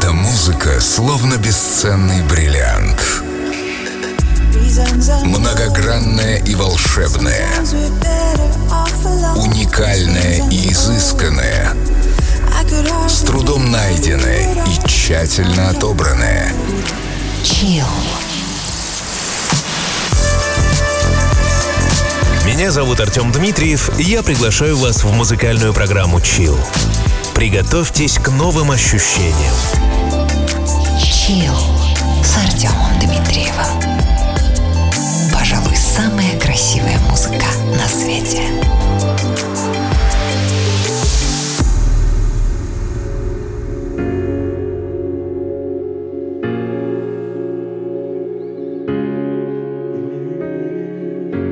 Эта музыка словно бесценный бриллиант. Многогранная и волшебная. Уникальная и изысканная. С трудом найденная и тщательно отобранная. Chill. Меня зовут Артем Дмитриев, и я приглашаю вас в музыкальную программу Chill. Приготовьтесь к новым ощущениям. Chill с Артемом Дмитриевым. Пожалуй, самая красивая музыка на свете.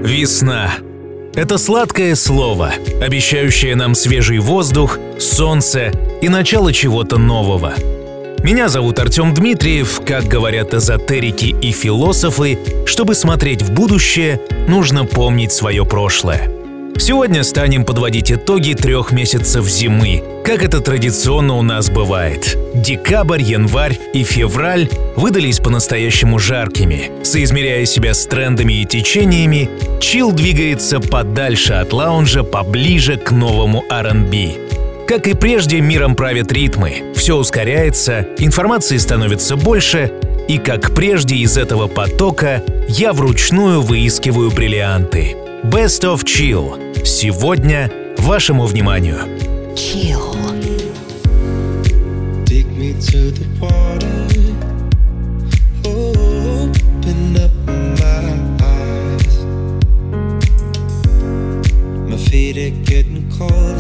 Весна. Это сладкое слово, обещающее нам свежий воздух, солнце и начало чего-то нового. Меня зовут Артем Дмитриев, как говорят эзотерики и философы, чтобы смотреть в будущее, нужно помнить свое прошлое. Сегодня станем подводить итоги трех месяцев зимы, как это традиционно у нас бывает. Декабрь, январь и февраль выдались по-настоящему жаркими. Соизмеряя себя с трендами и течениями, Чил двигается подальше от лаунжа, поближе к новому R&B. Как и прежде, миром правят ритмы. Все ускоряется, информации становится больше, и как прежде из этого потока я вручную выискиваю бриллианты. Best of Chill. Сегодня вашему вниманию. Chill. Take me to the water. Open up my eyes. My feet are getting cold.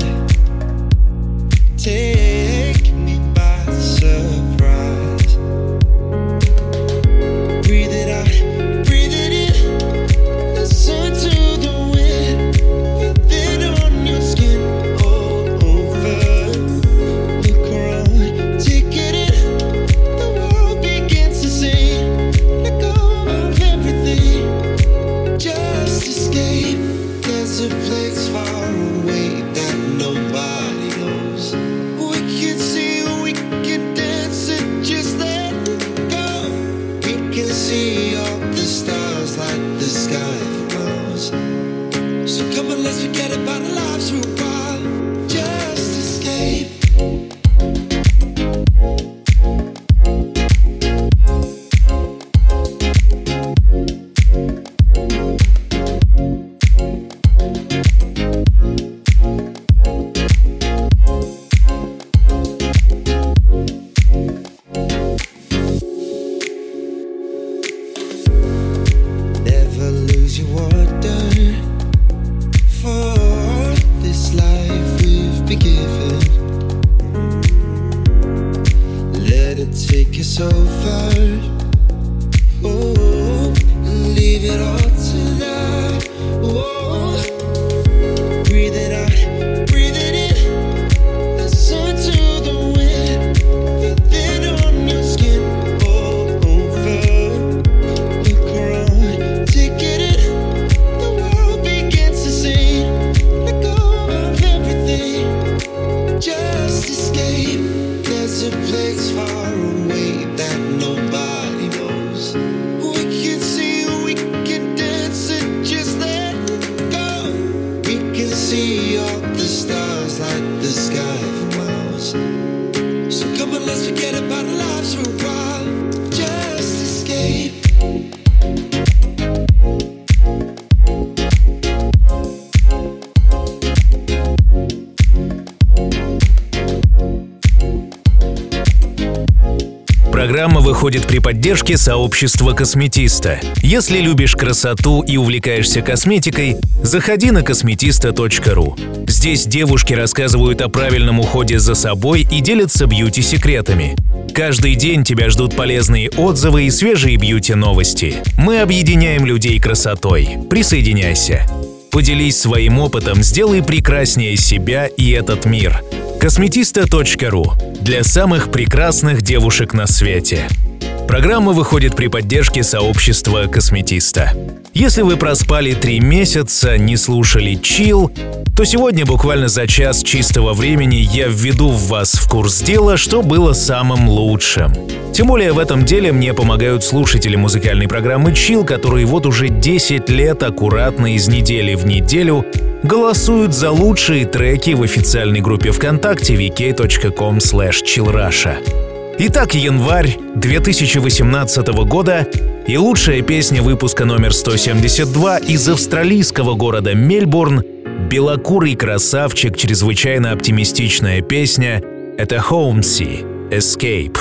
При поддержке сообщества косметиста. Если любишь красоту и увлекаешься косметикой, заходи на косметиста.ру. Здесь девушки рассказывают о правильном уходе за собой и делятся бьюти-секретами. Каждый день тебя ждут полезные отзывы и свежие бьюти-новости. Мы объединяем людей красотой. Присоединяйся. Поделись своим опытом, сделай прекраснее себя и этот мир. Косметиста.ру для самых прекрасных девушек на свете. Программа выходит при поддержке сообщества косметиста. Если вы проспали три месяца, не слушали чил, то сегодня буквально за час чистого времени я введу вас в курс дела, что было самым лучшим. Тем более в этом деле мне помогают слушатели музыкальной программы Chill, которые вот уже 10 лет аккуратно из недели в неделю голосуют за лучшие треки в официальной группе ВКонтакте vk.com chillrusha. Итак, январь 2018 года и лучшая песня выпуска номер 172 из австралийского города Мельбурн «Белокурый красавчик. Чрезвычайно оптимистичная песня» — это Homesy «Escape».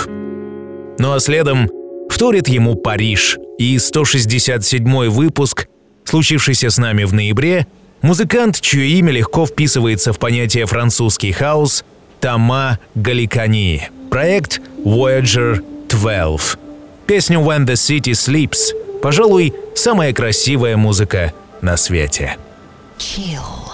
Ну а следом вторит ему Париж и 167 выпуск, случившийся с нами в ноябре, музыкант, чье имя легко вписывается в понятие французский хаос, Тома Галикани. Проект Voyager 12. Песня When the City Sleeps, пожалуй, самая красивая музыка на свете. Chill.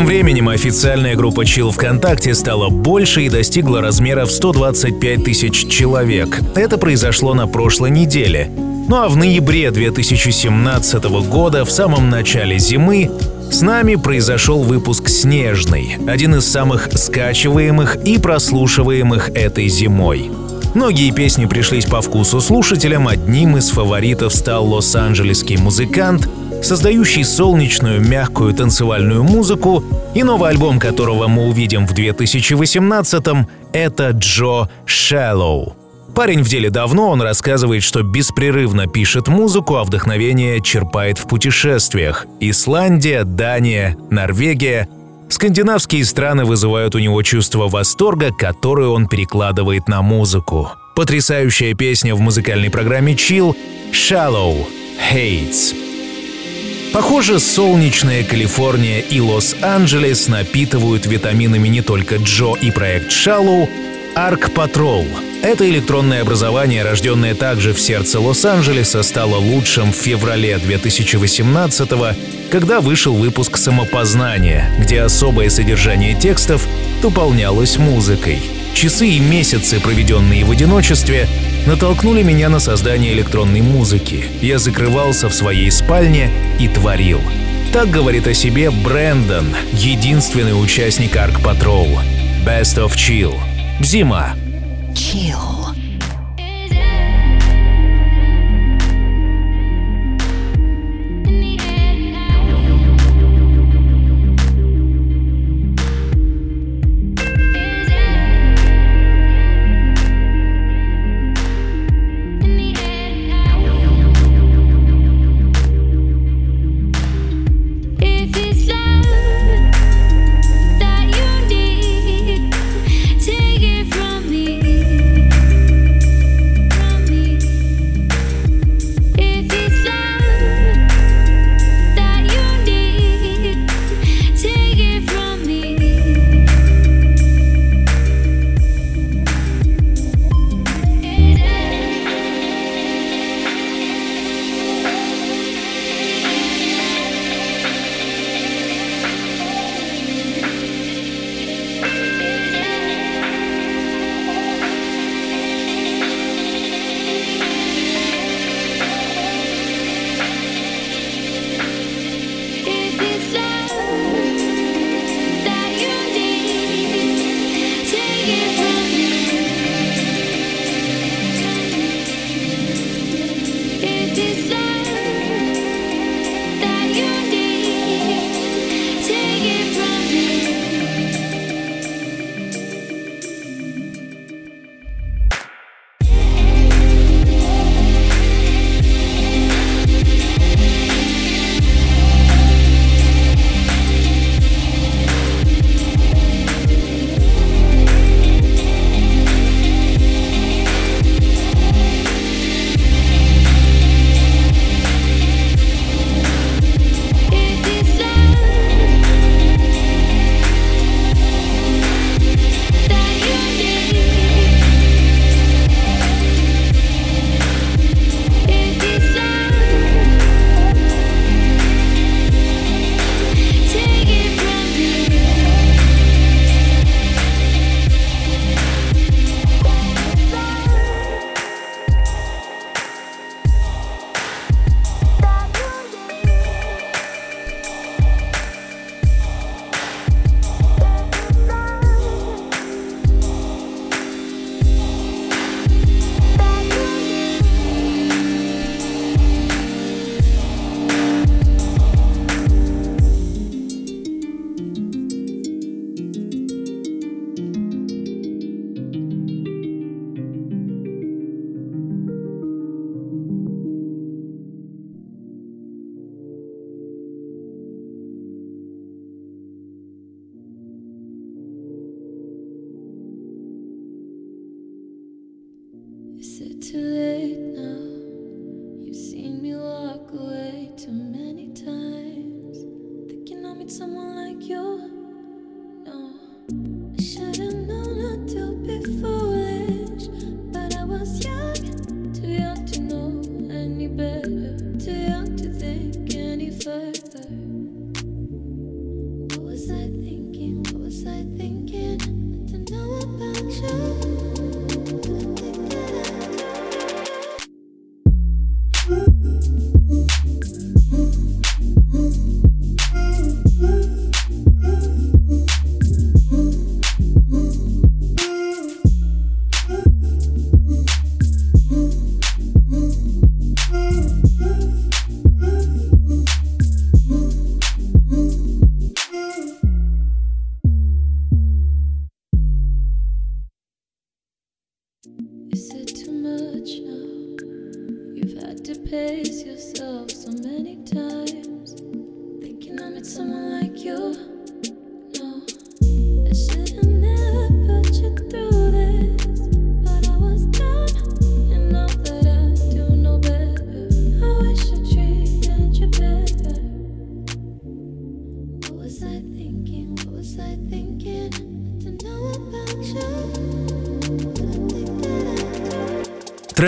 Тем временем официальная группа Chill ВКонтакте стала больше и достигла размера в 125 тысяч человек. Это произошло на прошлой неделе. Ну а в ноябре 2017 года, в самом начале зимы, с нами произошел выпуск «Снежный», один из самых скачиваемых и прослушиваемых этой зимой. Многие песни пришлись по вкусу слушателям, одним из фаворитов стал лос-анджелесский музыкант, создающий солнечную, мягкую танцевальную музыку, и новый альбом которого мы увидим в 2018-м — это Джо Shallow. Парень в деле давно, он рассказывает, что беспрерывно пишет музыку, а вдохновение черпает в путешествиях. Исландия, Дания, Норвегия. Скандинавские страны вызывают у него чувство восторга, которое он перекладывает на музыку. Потрясающая песня в музыкальной программе Chill «Shallow» «Hates». Похоже, солнечная Калифорния и Лос-Анджелес напитывают витаминами не только Джо и проект Shallow, Arc Patrol. Это электронное образование, рожденное также в сердце Лос-Анджелеса, стало лучшим в феврале 2018 когда вышел выпуск «Самопознание», где особое содержание текстов дополнялось музыкой. Часы и месяцы, проведенные в одиночестве, натолкнули меня на создание электронной музыки. Я закрывался в своей спальне и творил. Так говорит о себе Брэндон, единственный участник Arc Patrol. Best of Chill. Зима. Chill.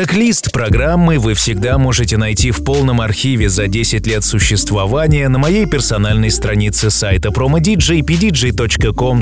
Трек-лист программы вы всегда можете найти в полном архиве за 10 лет существования на моей персональной странице сайта promodj pdj.com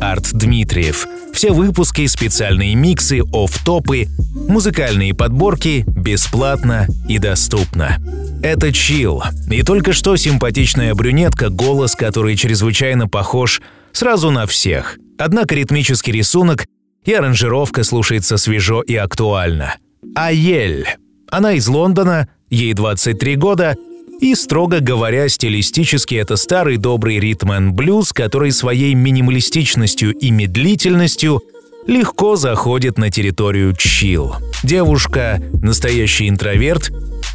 artdmitriev. Все выпуски, специальные миксы, офф-топы, музыкальные подборки бесплатно и доступно. Это Chill. И только что симпатичная брюнетка, голос, который чрезвычайно похож сразу на всех. Однако ритмический рисунок и аранжировка слушается свежо и актуально. Аель. Она из Лондона, ей 23 года, и, строго говоря, стилистически это старый добрый ритм н блюз, который своей минималистичностью и медлительностью легко заходит на территорию чил. Девушка — настоящий интроверт.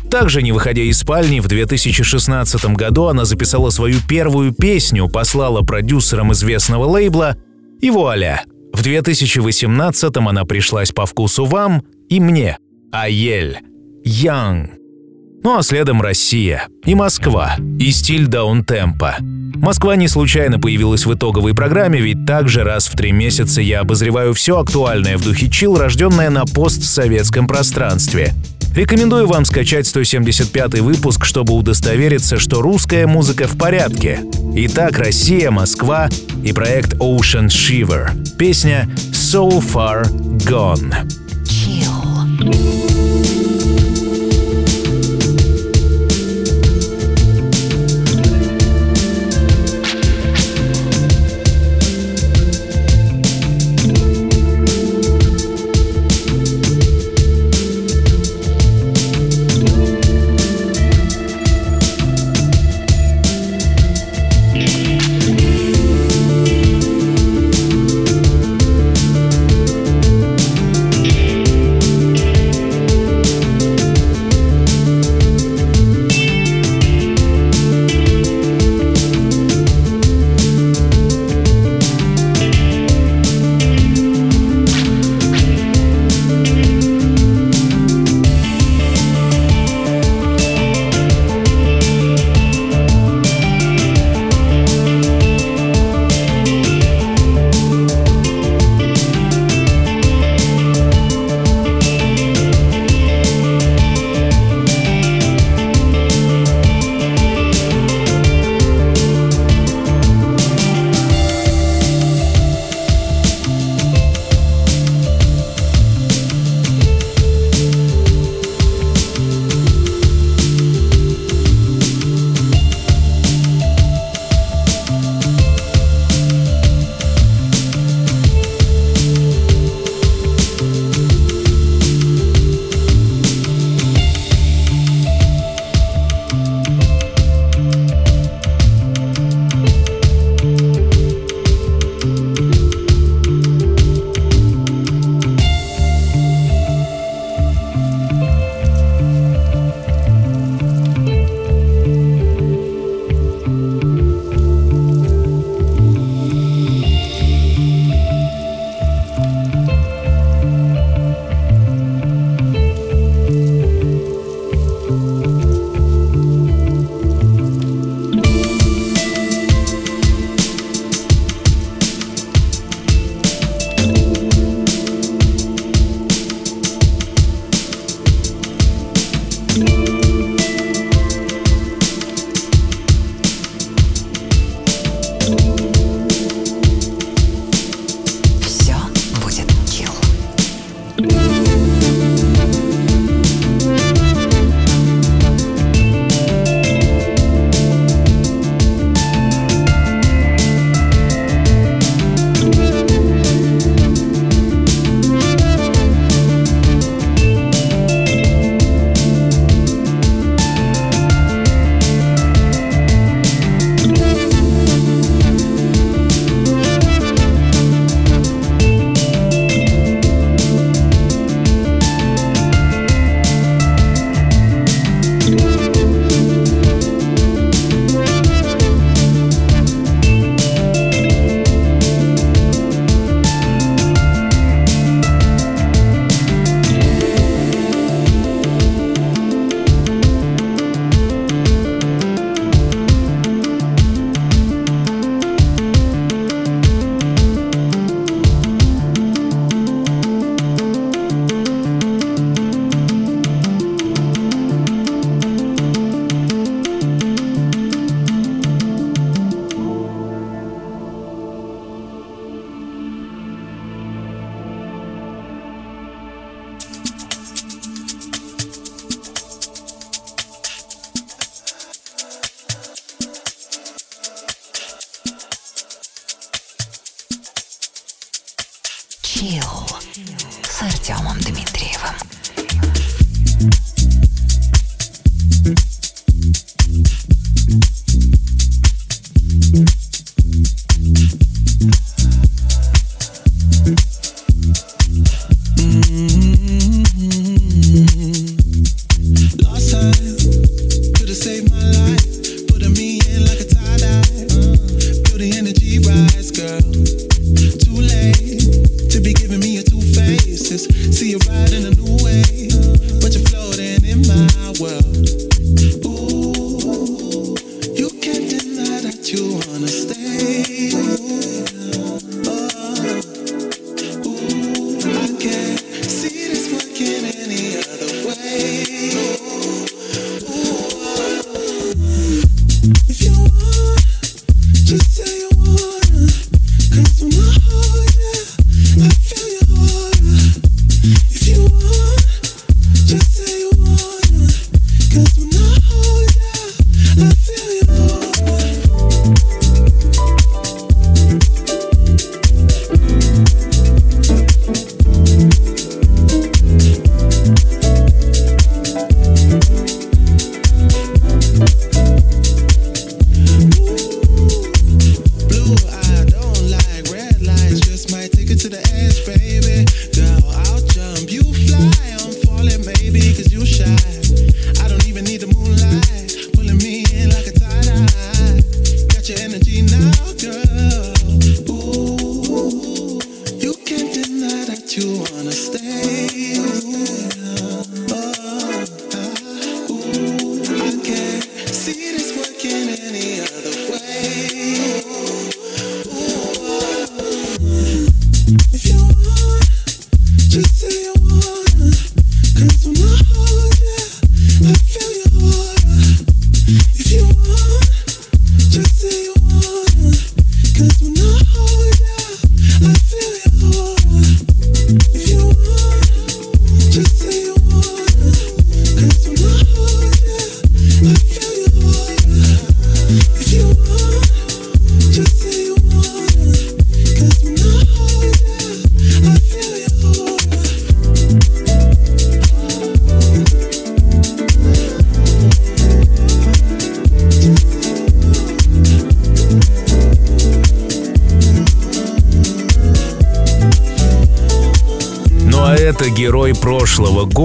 Также, не выходя из спальни, в 2016 году она записала свою первую песню, послала продюсерам известного лейбла, и вуаля! В 2018 она пришлась по вкусу вам и мне. Аель. Young. Ну а следом Россия. И Москва. И стиль даунтемпа. Москва не случайно появилась в итоговой программе, ведь также раз в три месяца я обозреваю все актуальное в духе чил, рожденное на постсоветском пространстве. Рекомендую вам скачать 175 выпуск, чтобы удостовериться, что русская музыка в порядке. Итак, Россия, Москва и проект Ocean Shiver. Песня So Far Gone. Chill.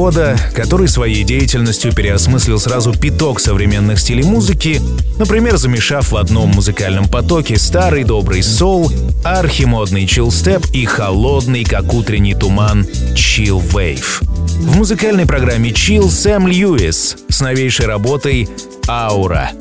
Года, который своей деятельностью переосмыслил сразу пяток современных стилей музыки, например, замешав в одном музыкальном потоке старый добрый соул, архимодный чилстеп и холодный, как утренний туман, wave. В музыкальной программе Chill Сэм Льюис с новейшей работой «Аура».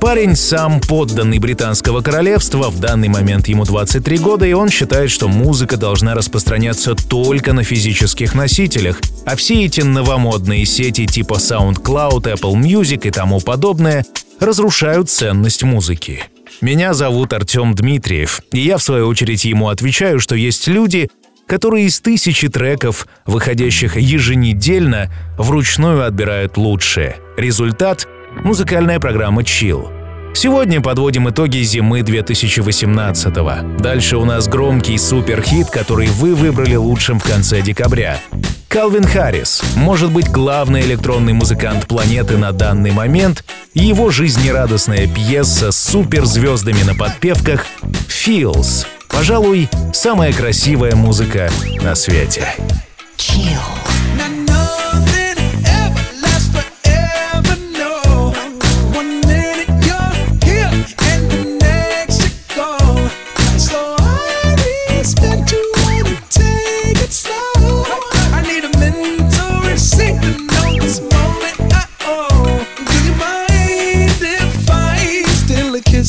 Парень сам подданный британского королевства, в данный момент ему 23 года, и он считает, что музыка должна распространяться только на физических носителях, а все эти новомодные сети типа SoundCloud, Apple Music и тому подобное разрушают ценность музыки. Меня зовут Артем Дмитриев, и я в свою очередь ему отвечаю, что есть люди, которые из тысячи треков, выходящих еженедельно, вручную отбирают лучшее. Результат — музыкальная программа Chill. Сегодня подводим итоги зимы 2018-го. Дальше у нас громкий суперхит, который вы выбрали лучшим в конце декабря. Калвин Харрис, может быть, главный электронный музыкант планеты на данный момент, его жизнерадостная пьеса с суперзвездами на подпевках «Feels». Пожалуй, самая красивая музыка на свете. Chill.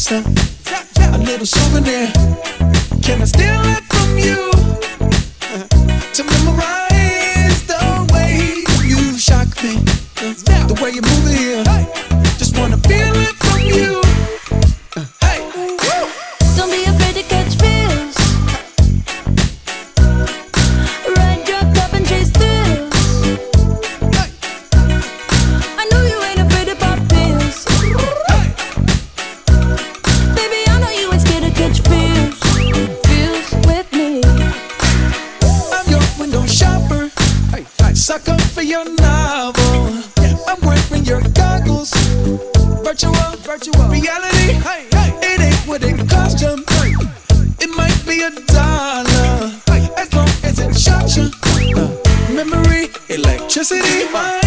A, a little souvenir. Can I steal it from you? to memorize the way you shock me, the way you move it here. Just wanna feel it from you. University.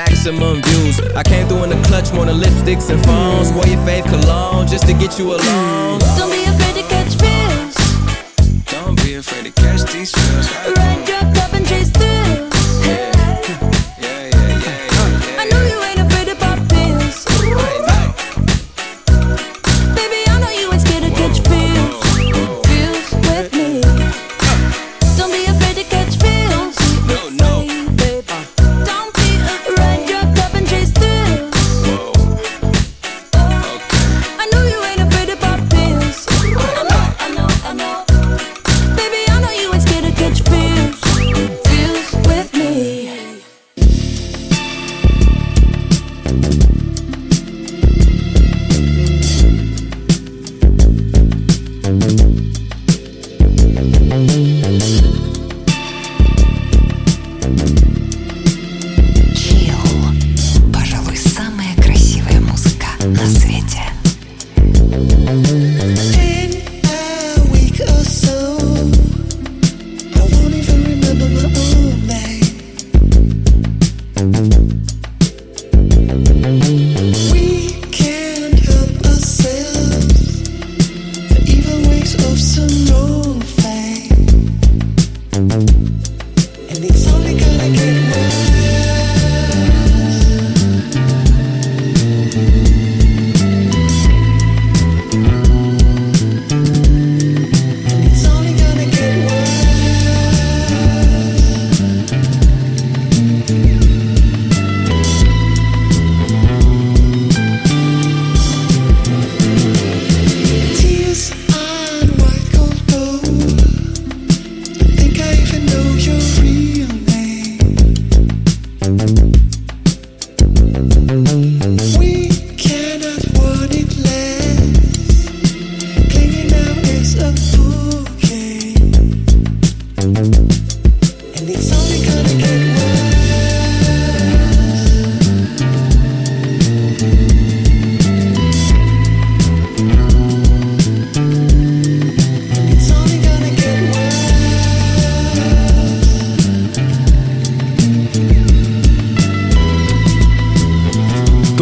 maximum views. I came through in the clutch more than lipsticks and phones. Wore your fave cologne just to get you alone. Don't be afraid to catch feels. Don't be afraid to catch these feels.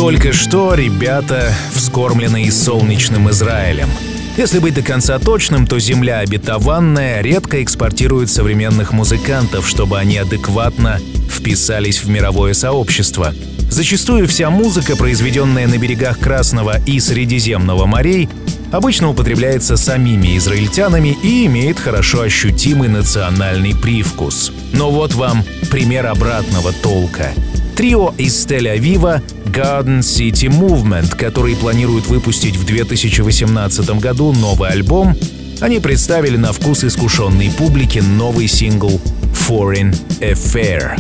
Только что ребята, вскормленные солнечным Израилем. Если быть до конца точным, то земля обетованная редко экспортирует современных музыкантов, чтобы они адекватно вписались в мировое сообщество. Зачастую вся музыка, произведенная на берегах Красного и Средиземного морей, обычно употребляется самими израильтянами и имеет хорошо ощутимый национальный привкус. Но вот вам пример обратного толка. Трио из Тель-Авива Garden City Movement, который планирует выпустить в 2018 году новый альбом, они представили на вкус искушенной публике новый сингл Foreign Affair.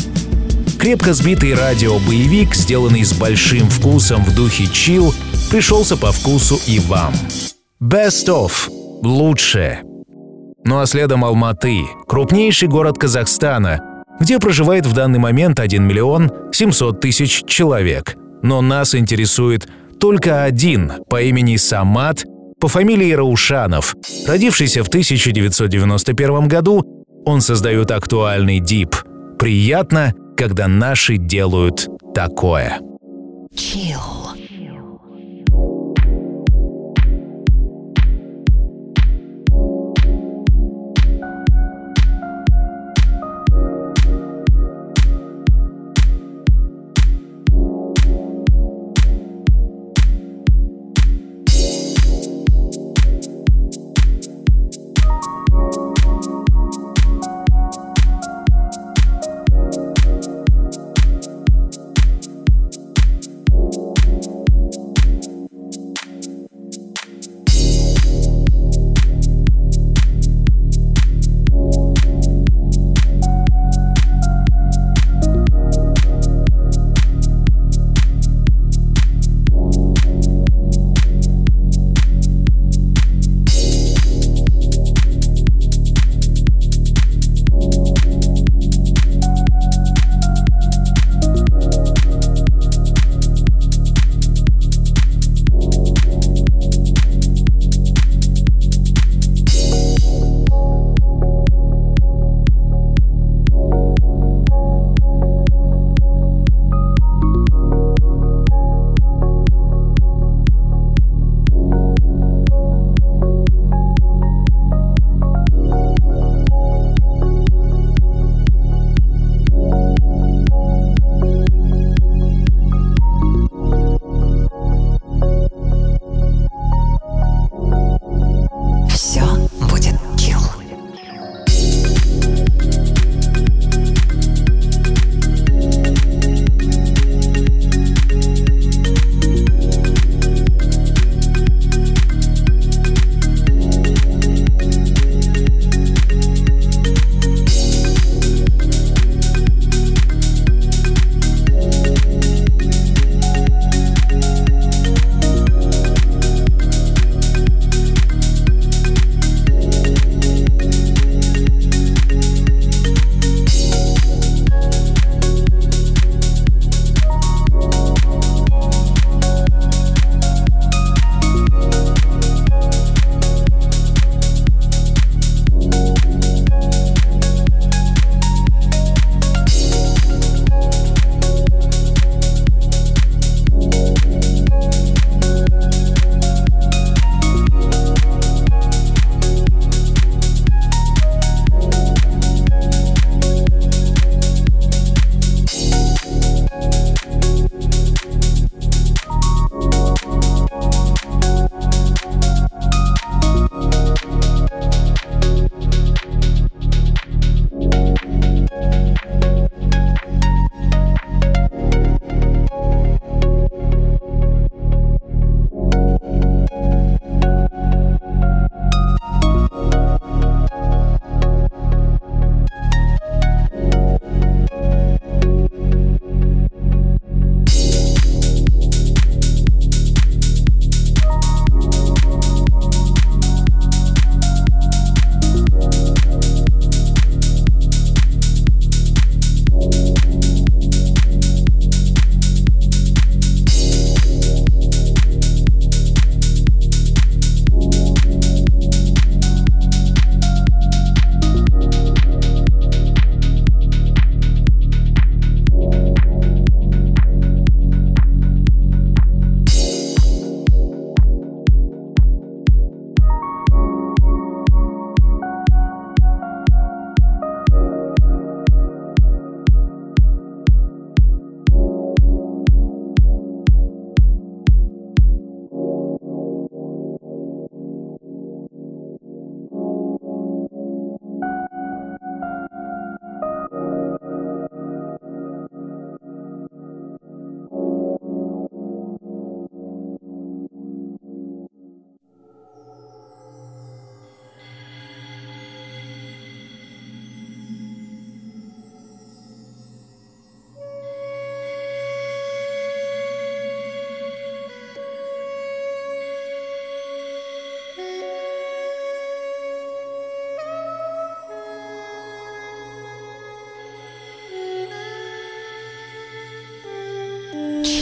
Крепко сбитый радио-боевик, сделанный с большим вкусом в духе чил, пришелся по вкусу и вам. Best of — лучшее. Ну а следом Алматы, крупнейший город Казахстана, где проживает в данный момент 1 миллион 700 тысяч человек. Но нас интересует только один по имени Самат по фамилии Раушанов. Родившийся в 1991 году, он создает актуальный дип. Приятно, когда наши делают такое. Chill.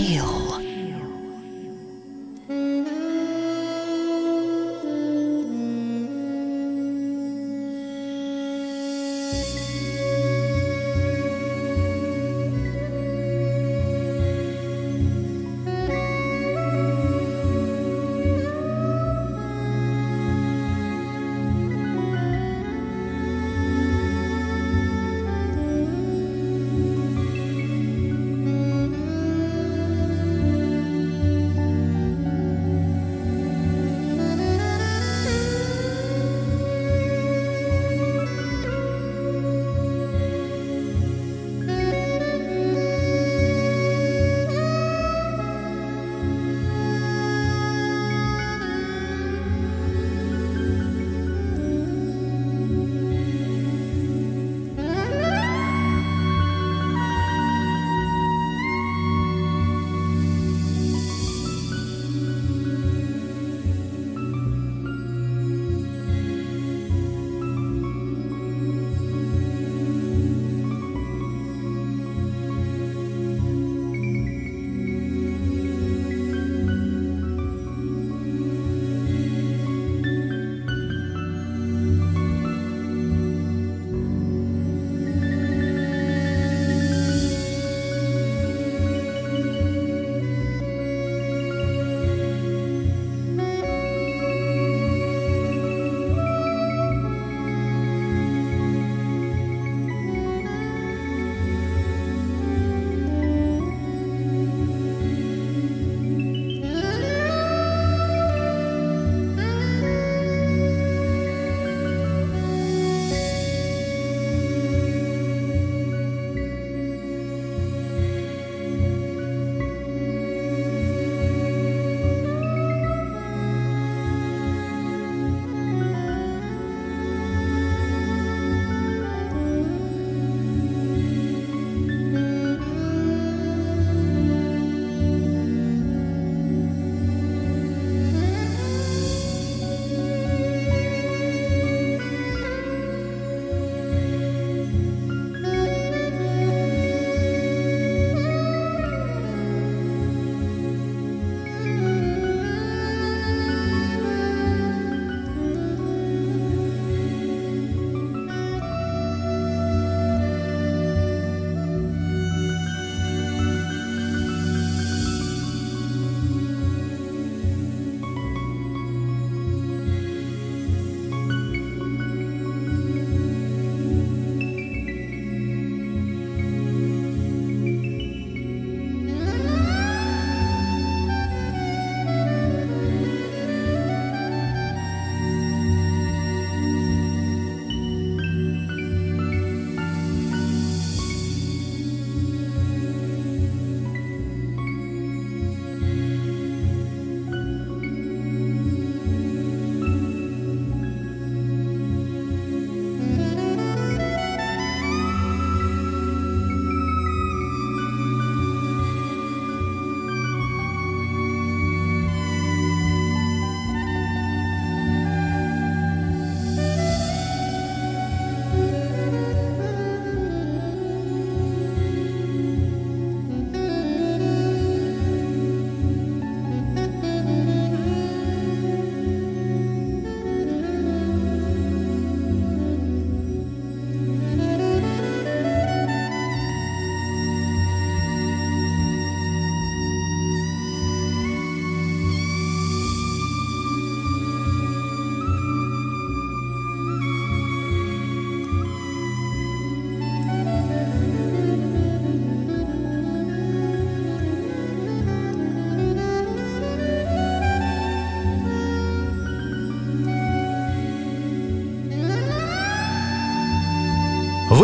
feel.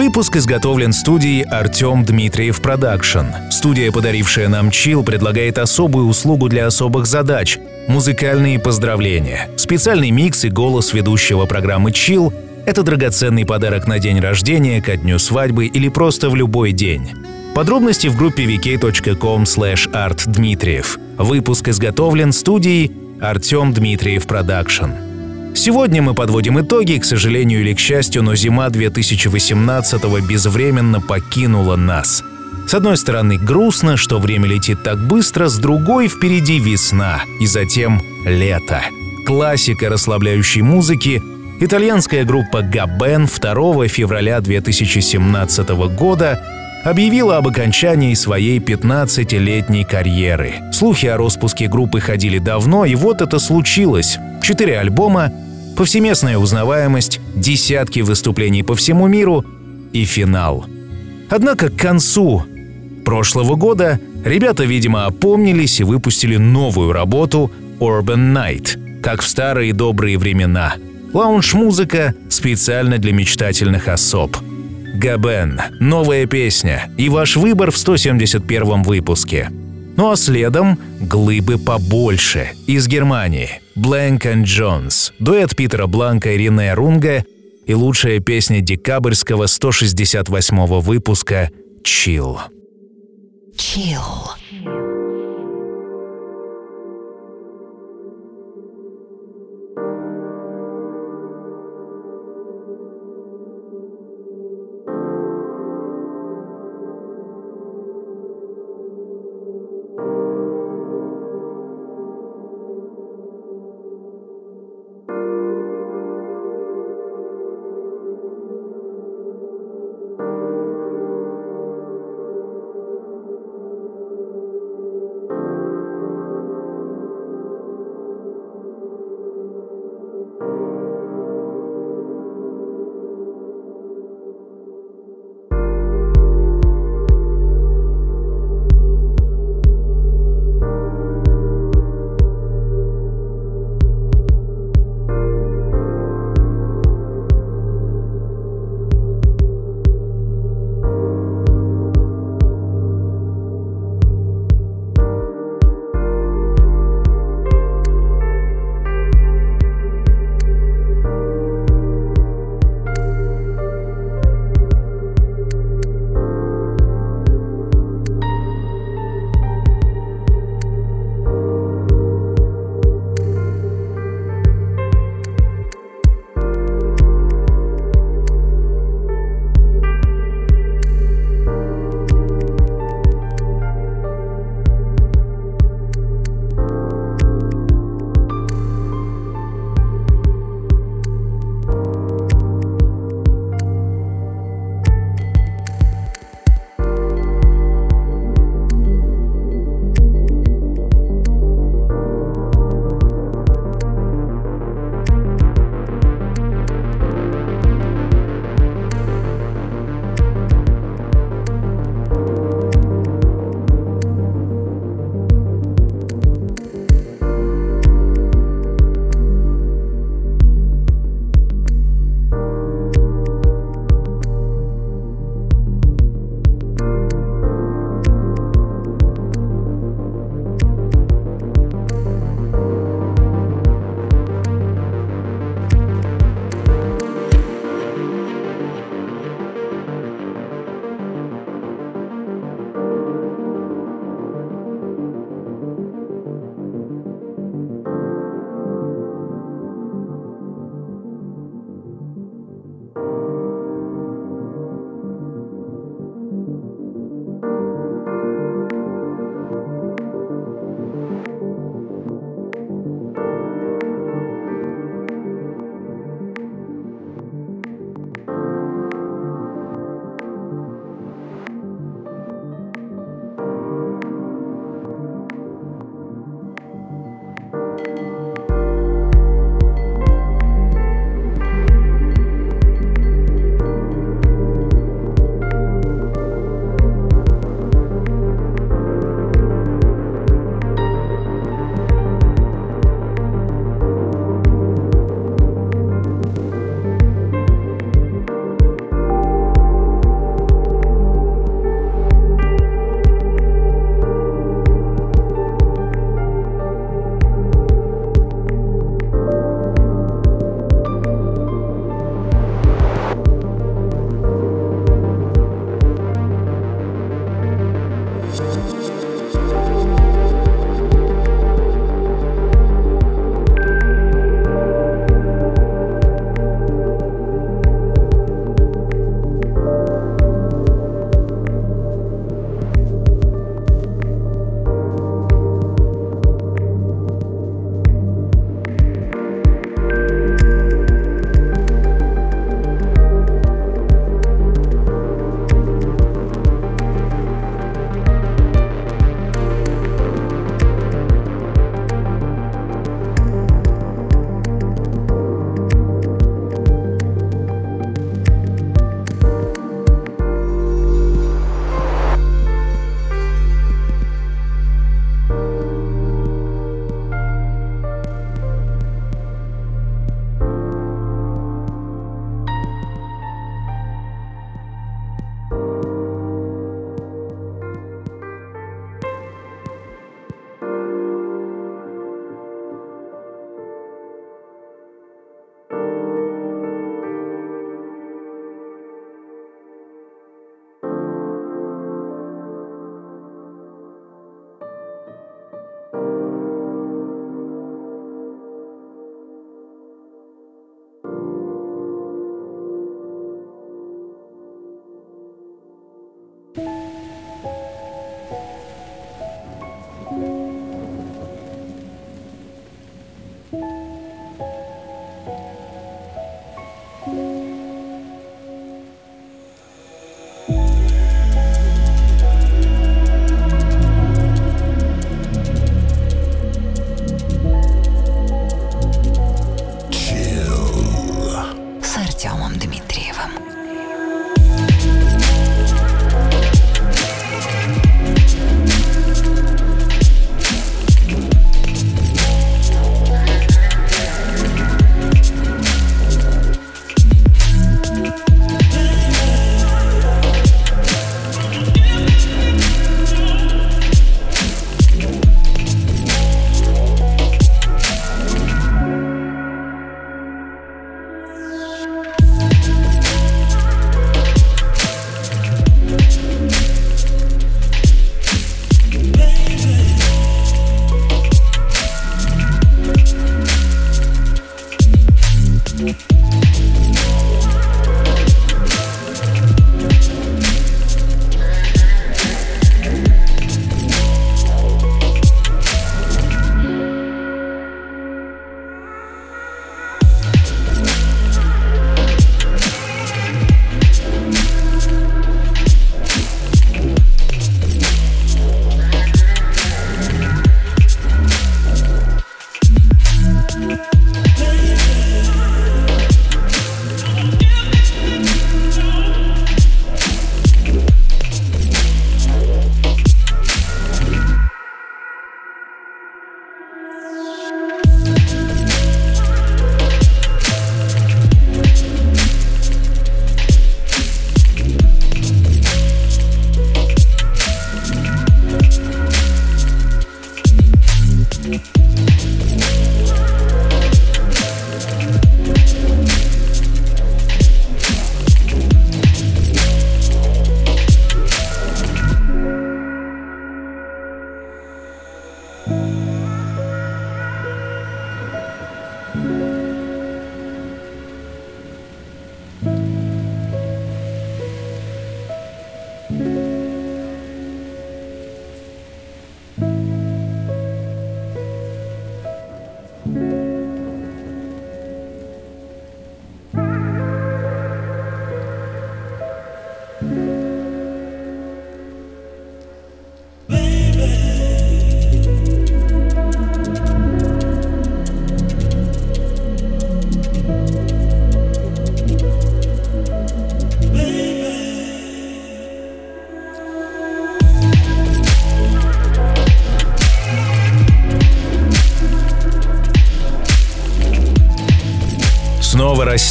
Выпуск изготовлен студией Артем Дмитриев Production. Студия, подарившая нам chill, предлагает особую услугу для особых задач – музыкальные поздравления. Специальный микс и голос ведущего программы «Chill» – это драгоценный подарок на день рождения, ко дню свадьбы или просто в любой день. Подробности в группе vk.com artdmitriev. Выпуск изготовлен студией Артем Дмитриев Production. Сегодня мы подводим итоги, к сожалению или к счастью, но зима 2018-го безвременно покинула нас. С одной стороны, грустно, что время летит так быстро, с другой впереди весна и затем лето. Классика расслабляющей музыки итальянская группа Габен 2 февраля 2017 года объявила об окончании своей 15-летней карьеры. Слухи о распуске группы ходили давно, и вот это случилось. Четыре альбома, повсеместная узнаваемость, десятки выступлений по всему миру и финал. Однако к концу прошлого года ребята, видимо, опомнились и выпустили новую работу Urban Night, как в старые добрые времена. Лаунж-музыка специально для мечтательных особ – Габен, новая песня и ваш выбор в 171 выпуске. Ну а следом глыбы побольше из Германии. Blank and Jones, дуэт Питера Бланка и Рене Рунга и лучшая песня декабрьского 168 выпуска «Chill». Chill.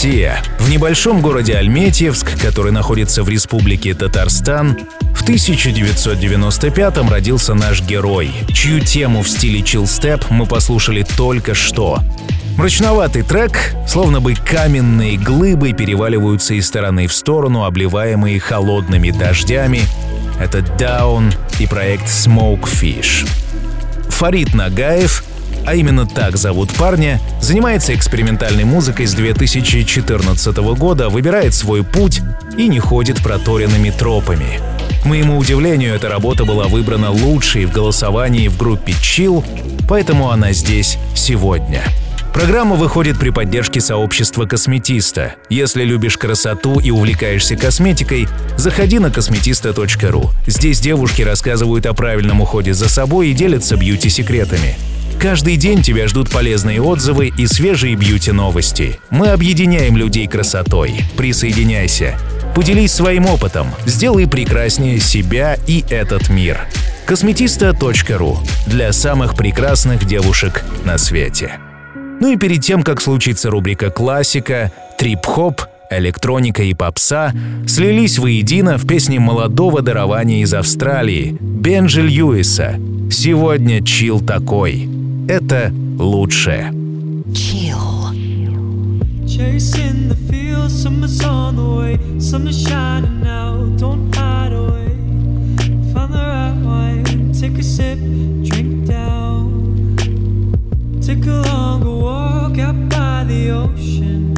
Россия. В небольшом городе Альметьевск, который находится в республике Татарстан, в 1995-м родился наш герой, чью тему в стиле чилстеп мы послушали только что. Мрачноватый трек, словно бы каменные глыбы переваливаются из стороны в сторону, обливаемые холодными дождями. Это Down и проект Smokefish. Фарид Нагаев, а именно так зовут парня, занимается экспериментальной музыкой с 2014 года, выбирает свой путь и не ходит проторенными тропами. К моему удивлению, эта работа была выбрана лучшей в голосовании в группе Chill, поэтому она здесь сегодня. Программа выходит при поддержке сообщества косметиста. Если любишь красоту и увлекаешься косметикой, заходи на косметиста.ру. Здесь девушки рассказывают о правильном уходе за собой и делятся бьюти-секретами. Каждый день тебя ждут полезные отзывы и свежие бьюти-новости. Мы объединяем людей красотой. Присоединяйся. Поделись своим опытом. Сделай прекраснее себя и этот мир. Косметиста.ру для самых прекрасных девушек на свете. Ну и перед тем, как случится рубрика «Классика», трип-хоп, электроника и попса слились воедино в песне молодого дарования из Австралии Бенджи Льюиса «Сегодня чил такой». Это лучшее. Chill. Chasing the fields, summer's on the way, sun is shining now, don't hide away. Find the right wine, take a sip, drink down. Take a longer walk out by the ocean,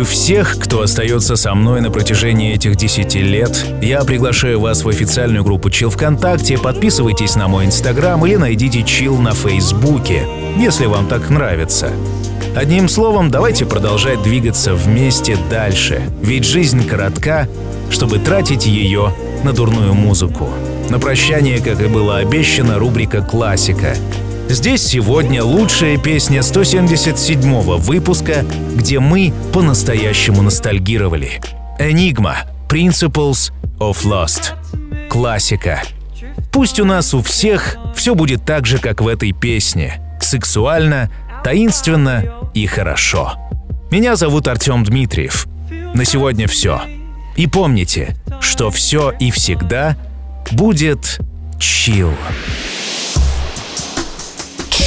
благодарю всех, кто остается со мной на протяжении этих 10 лет. Я приглашаю вас в официальную группу Chill ВКонтакте, подписывайтесь на мой инстаграм или найдите Chill на Фейсбуке, если вам так нравится. Одним словом, давайте продолжать двигаться вместе дальше, ведь жизнь коротка, чтобы тратить ее на дурную музыку. На прощание, как и было обещано, рубрика «Классика». Здесь сегодня лучшая песня 177-го выпуска, где мы по-настоящему ностальгировали. Enigma – Principles of Lost. Классика. Пусть у нас у всех все будет так же, как в этой песне. Сексуально, таинственно и хорошо. Меня зовут Артем Дмитриев. На сегодня все. И помните, что все и всегда будет чил.